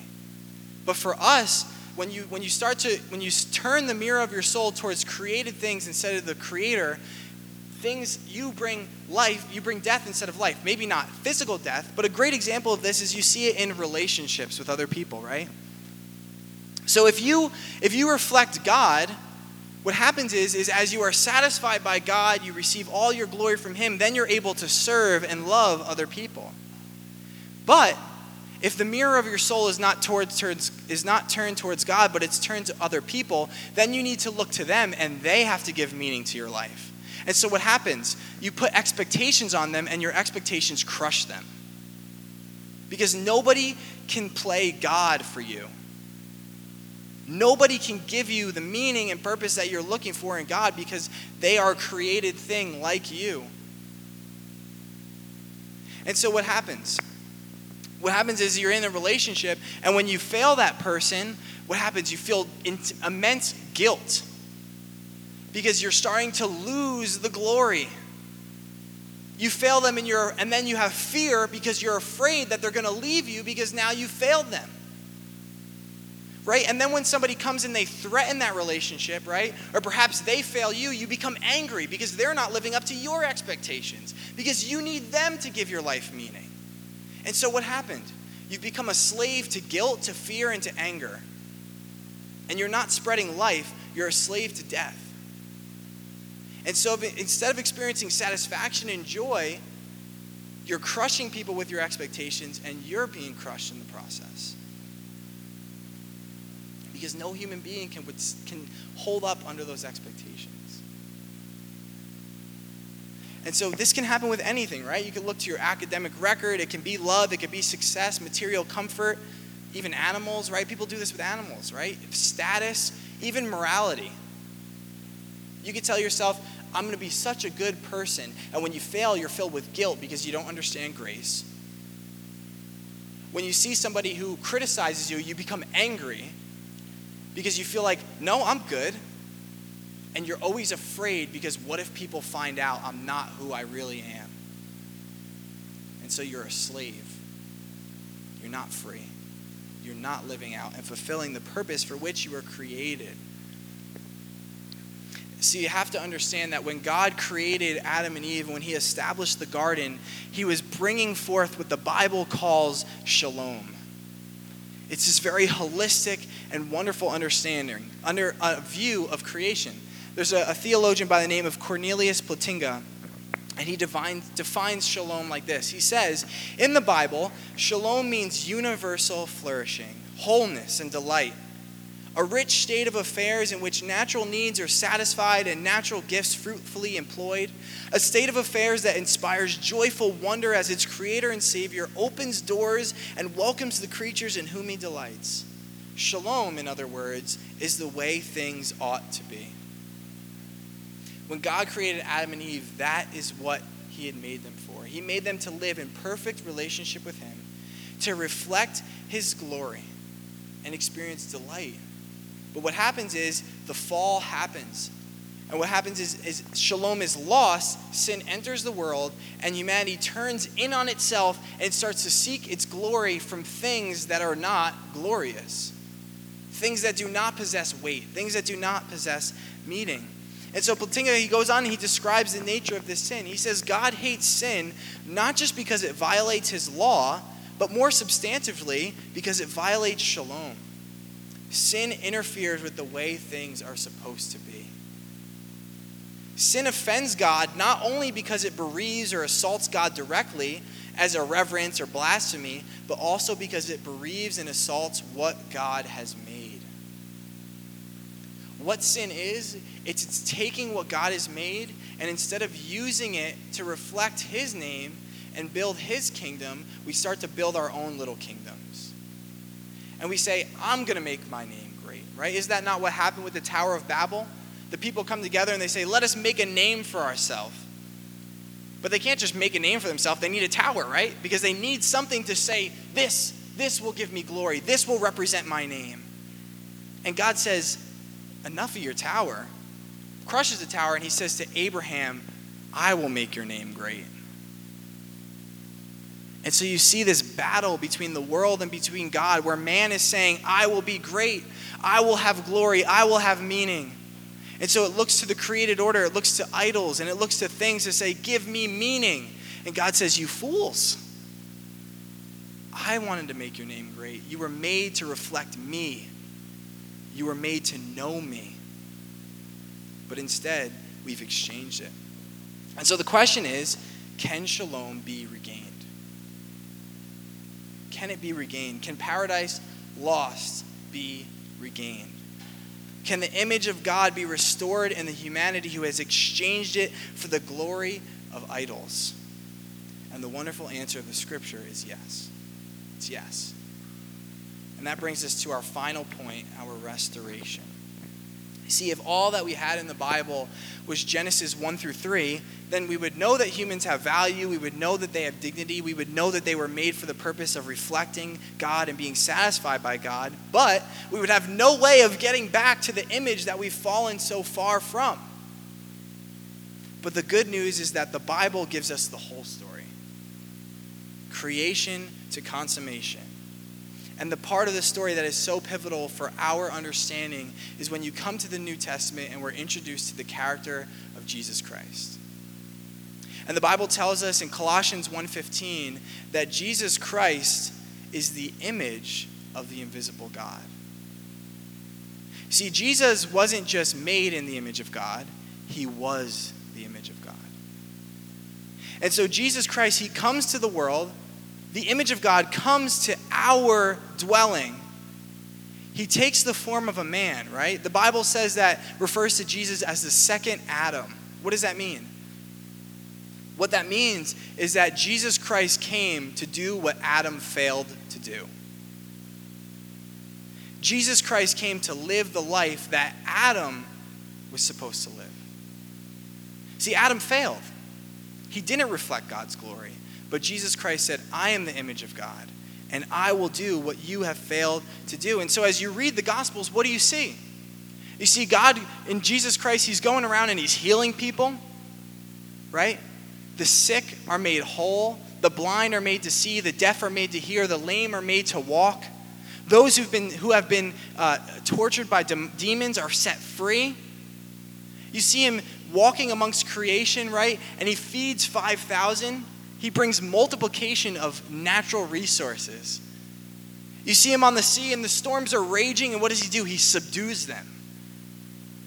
But for us, when you when you start to when you turn the mirror of your soul towards created things instead of the creator things you bring life you bring death instead of life. Maybe not physical death but a great example of this is you see it in relationships with other people right? So if you if you reflect god what happens is is as you are satisfied by god you receive all your glory from him then you're able to serve and love other people. But if the mirror of your soul is not towards, towards is not turned towards God, but it's turned to other people, then you need to look to them and they have to give meaning to your life. And so what happens? You put expectations on them and your expectations crush them. Because nobody can play God for you. Nobody can give you the meaning and purpose that you're looking for in God because they are a created thing like you. And so what happens? what happens is you're in a relationship, and when you fail that person, what happens? You feel immense guilt because you're starting to lose the glory. You fail them, and, you're, and then you have fear because you're afraid that they're going to leave you because now you failed them. Right? And then when somebody comes and they threaten that relationship, right? Or perhaps they fail you, you become angry because they're not living up to your expectations because you need them to give your life meaning. And so what happened? You've become a slave to guilt, to fear, and to anger. And you're not spreading life, you're a slave to death. And so instead of experiencing satisfaction and joy, you're crushing people with your expectations and you're being crushed in the process. Because no human being can, can hold up under those expectations. And so this can happen with anything, right? You can look to your academic record. It can be love, it can be success, material comfort, even animals, right? People do this with animals, right? Status, even morality. You could tell yourself, I'm going to be such a good person. And when you fail, you're filled with guilt because you don't understand grace. When you see somebody who criticizes you, you become angry because you feel like, no, I'm good and you're always afraid because what if people find out I'm not who I really am? And so you're a slave. You're not free. You're not living out and fulfilling the purpose for which you were created. See, you have to understand that when God created Adam and Eve, when He established the garden, He was bringing forth what the Bible calls shalom. It's this very holistic and wonderful understanding, under a view of creation. There's a, a theologian by the name of Cornelius Plantinga, and he defines, defines shalom like this. He says, In the Bible, shalom means universal flourishing, wholeness, and delight. A rich state of affairs in which natural needs are satisfied and natural gifts fruitfully employed, a state of affairs that inspires joyful wonder as its creator and savior opens doors and welcomes the creatures in whom he delights. Shalom, in other words, is the way things ought to be. When God created Adam and Eve, that is what he had made them for. He made them to live in perfect relationship with him, to reflect his glory and experience delight but what happens is the fall happens. And what happens is, is shalom is lost, sin enters the world, and humanity turns in on itself and starts to seek its glory from things that are not glorious. Things that do not possess weight, things that do not possess meaning. And so Plantinga, he goes on and he describes the nature of this sin. He says God hates sin not just because it violates his law, but more substantively because it violates shalom. Sin interferes with the way things are supposed to be. Sin offends God not only because it bereaves or assaults God directly as irreverence or blasphemy, but also because it bereaves and assaults what God has made. What sin is, it's, it's taking what God has made and instead of using it to reflect His name and build His kingdom, we start to build our own little kingdom and we say, I'm going to make my name great, right? Is that not what happened with the Tower of Babel? The people come together and they say, let us make a name for ourselves. But they can't just make a name for themselves. They need a tower, right? Because they need something to say, this, this will give me glory. This will represent my name. And God says, enough of your tower. Crushes the tower and he says to Abraham, I will make your name great. And so you see this battle between the world and between God where man is saying, I will be great, I will have glory, I will have meaning. And so it looks to the created order, it looks to idols, and it looks to things to say, Give me meaning. And God says, You fools. I wanted to make your name great. You were made to reflect me. You were made to know me. But instead, we've exchanged it. And so the question is can shalom be regained? Can it be regained? Can paradise lost be regained? Can the image of God be restored in the humanity who has exchanged it for the glory of idols? And the wonderful answer of the scripture is yes. It's yes. And that brings us to our final point our restoration. See, if all that we had in the Bible was Genesis 1 through 3, then we would know that humans have value. We would know that they have dignity. We would know that they were made for the purpose of reflecting God and being satisfied by God. But we would have no way of getting back to the image that we've fallen so far from. But the good news is that the Bible gives us the whole story creation to consummation. And the part of the story that is so pivotal for our understanding is when you come to the New Testament and we're introduced to the character of Jesus Christ. And the Bible tells us in Colossians 1:15 that Jesus Christ is the image of the invisible God. See, Jesus wasn't just made in the image of God, he was the image of God. And so Jesus Christ, he comes to the world the image of God comes to our dwelling, he takes the form of a man, right? The Bible says that refers to Jesus as the second Adam. What does that mean? What that means is that Jesus Christ came to do what Adam failed to do. Jesus Christ came to live the life that Adam was supposed to live. See, Adam failed. He didn't reflect God's glory. But Jesus Christ said, I am the image of God, and I will do what you have failed to do. And so as you read the Gospels, what do you see? You see God in Jesus Christ, He's going around and He's healing people, right? The sick are made whole, the blind are made to see, the deaf are made to hear, the lame are made to walk. Those who've been, who have been uh, tortured by de- demons are set free. You see him walking amongst creation, right? And he feeds 5,000 he brings multiplication of natural resources. You see him on the sea, and the storms are raging, and what does he do? He subdues them.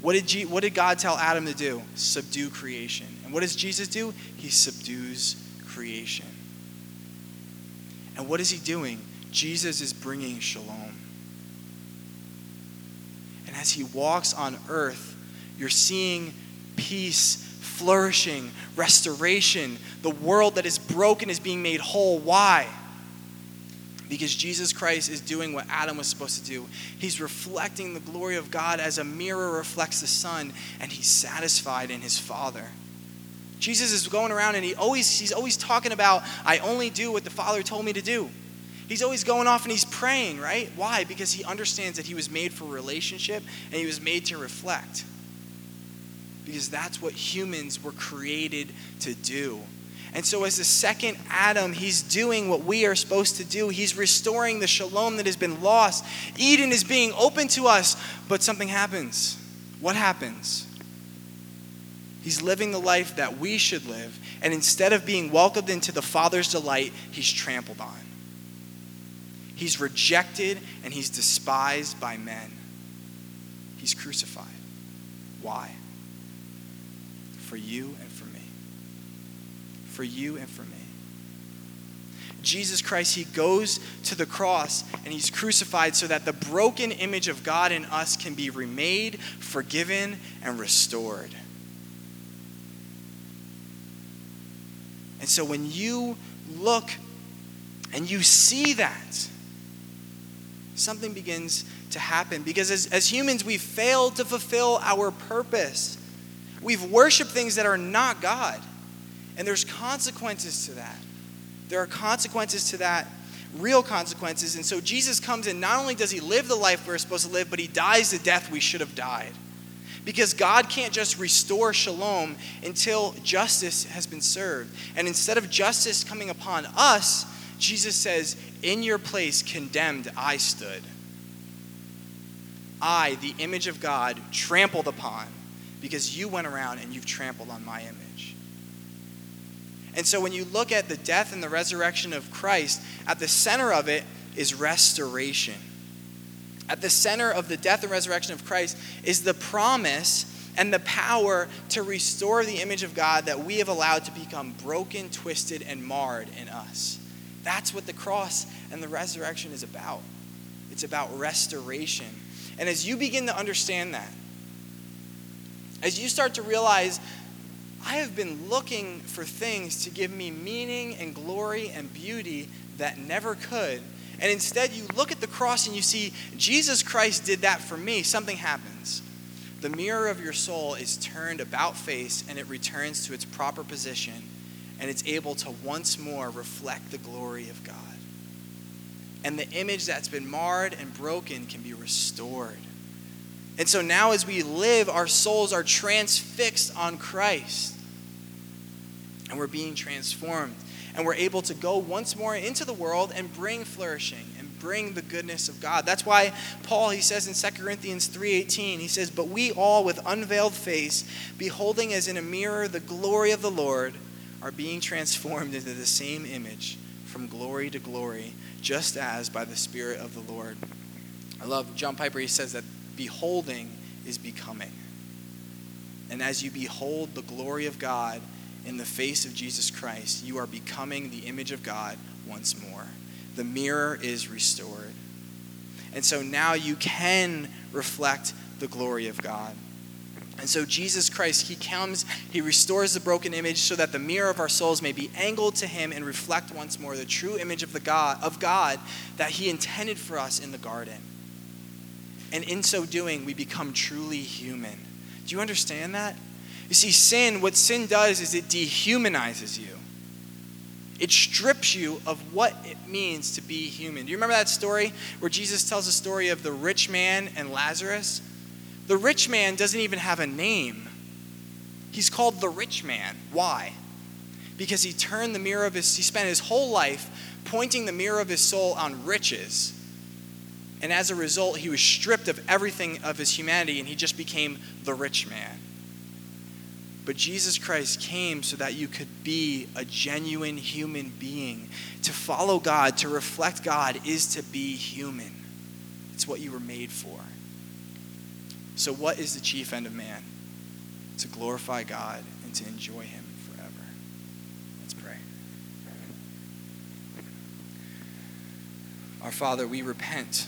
What did, G- what did God tell Adam to do? Subdue creation. And what does Jesus do? He subdues creation. And what is he doing? Jesus is bringing shalom. And as he walks on earth, you're seeing peace, flourishing, restoration. The world that is broken is being made whole. Why? Because Jesus Christ is doing what Adam was supposed to do. He's reflecting the glory of God as a mirror reflects the sun, and he's satisfied in his Father. Jesus is going around and he always, he's always talking about, I only do what the Father told me to do. He's always going off and he's praying, right? Why? Because he understands that he was made for relationship and he was made to reflect. Because that's what humans were created to do. And so, as the second Adam, he's doing what we are supposed to do. He's restoring the shalom that has been lost. Eden is being open to us, but something happens. What happens? He's living the life that we should live, and instead of being welcomed into the Father's delight, he's trampled on. He's rejected and he's despised by men. He's crucified. Why? For you and for me. For you and for me. Jesus Christ, he goes to the cross and he's crucified so that the broken image of God in us can be remade, forgiven, and restored. And so when you look and you see that, something begins to happen. Because as, as humans, we fail to fulfill our purpose. We've worshiped things that are not God. And there's consequences to that. There are consequences to that, real consequences. And so Jesus comes and not only does he live the life we're supposed to live, but he dies the death we should have died. Because God can't just restore shalom until justice has been served. And instead of justice coming upon us, Jesus says, In your place, condemned, I stood. I, the image of God, trampled upon because you went around and you've trampled on my image. And so when you look at the death and the resurrection of Christ, at the center of it is restoration. At the center of the death and resurrection of Christ is the promise and the power to restore the image of God that we have allowed to become broken, twisted, and marred in us. That's what the cross and the resurrection is about. It's about restoration. And as you begin to understand that, as you start to realize, I have been looking for things to give me meaning and glory and beauty that never could. And instead, you look at the cross and you see Jesus Christ did that for me. Something happens. The mirror of your soul is turned about face and it returns to its proper position and it's able to once more reflect the glory of God. And the image that's been marred and broken can be restored. And so now, as we live, our souls are transfixed on Christ. And we're being transformed. And we're able to go once more into the world and bring flourishing and bring the goodness of God. That's why Paul, he says in 2 Corinthians 3.18, he says, But we all with unveiled face, beholding as in a mirror the glory of the Lord, are being transformed into the same image from glory to glory, just as by the Spirit of the Lord. I love John Piper, he says that beholding is becoming. And as you behold the glory of God in the face of Jesus Christ, you are becoming the image of God once more. The mirror is restored. And so now you can reflect the glory of God. And so Jesus Christ, he comes, he restores the broken image so that the mirror of our souls may be angled to him and reflect once more the true image of the God of God that he intended for us in the garden. And in so doing, we become truly human. Do you understand that? You see, sin, what sin does is it dehumanizes you. It strips you of what it means to be human. Do you remember that story where Jesus tells the story of the rich man and Lazarus? The rich man doesn't even have a name. He's called the rich man. Why? Because he turned the mirror of his, he spent his whole life pointing the mirror of his soul on riches. And as a result, he was stripped of everything of his humanity and he just became the rich man. But Jesus Christ came so that you could be a genuine human being. To follow God, to reflect God, is to be human. It's what you were made for. So, what is the chief end of man? To glorify God and to enjoy Him forever. Let's pray. Our Father, we repent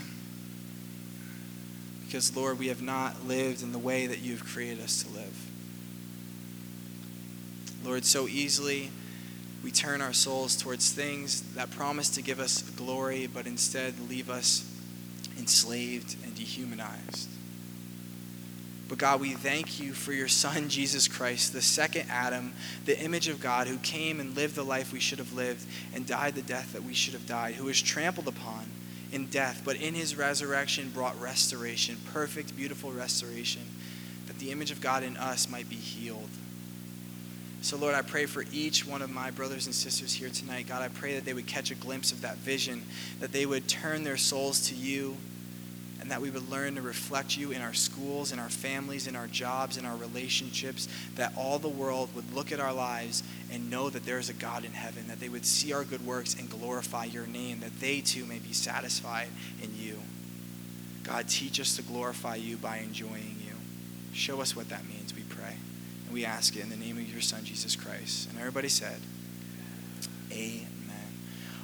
because, Lord, we have not lived in the way that you've created us to live. Lord, so easily we turn our souls towards things that promise to give us glory, but instead leave us enslaved and dehumanized. But God, we thank you for your Son, Jesus Christ, the second Adam, the image of God, who came and lived the life we should have lived and died the death that we should have died, who was trampled upon in death, but in his resurrection brought restoration, perfect, beautiful restoration, that the image of God in us might be healed. So, Lord, I pray for each one of my brothers and sisters here tonight. God, I pray that they would catch a glimpse of that vision, that they would turn their souls to you and that we would learn to reflect you in our schools, in our families, in our jobs, in our relationships, that all the world would look at our lives and know that there is a God in heaven, that they would see our good works and glorify your name, that they too may be satisfied in you. God, teach us to glorify you by enjoying you. Show us what that means, we pray. And we ask it in the name of your Son, Jesus Christ. And everybody said, Amen.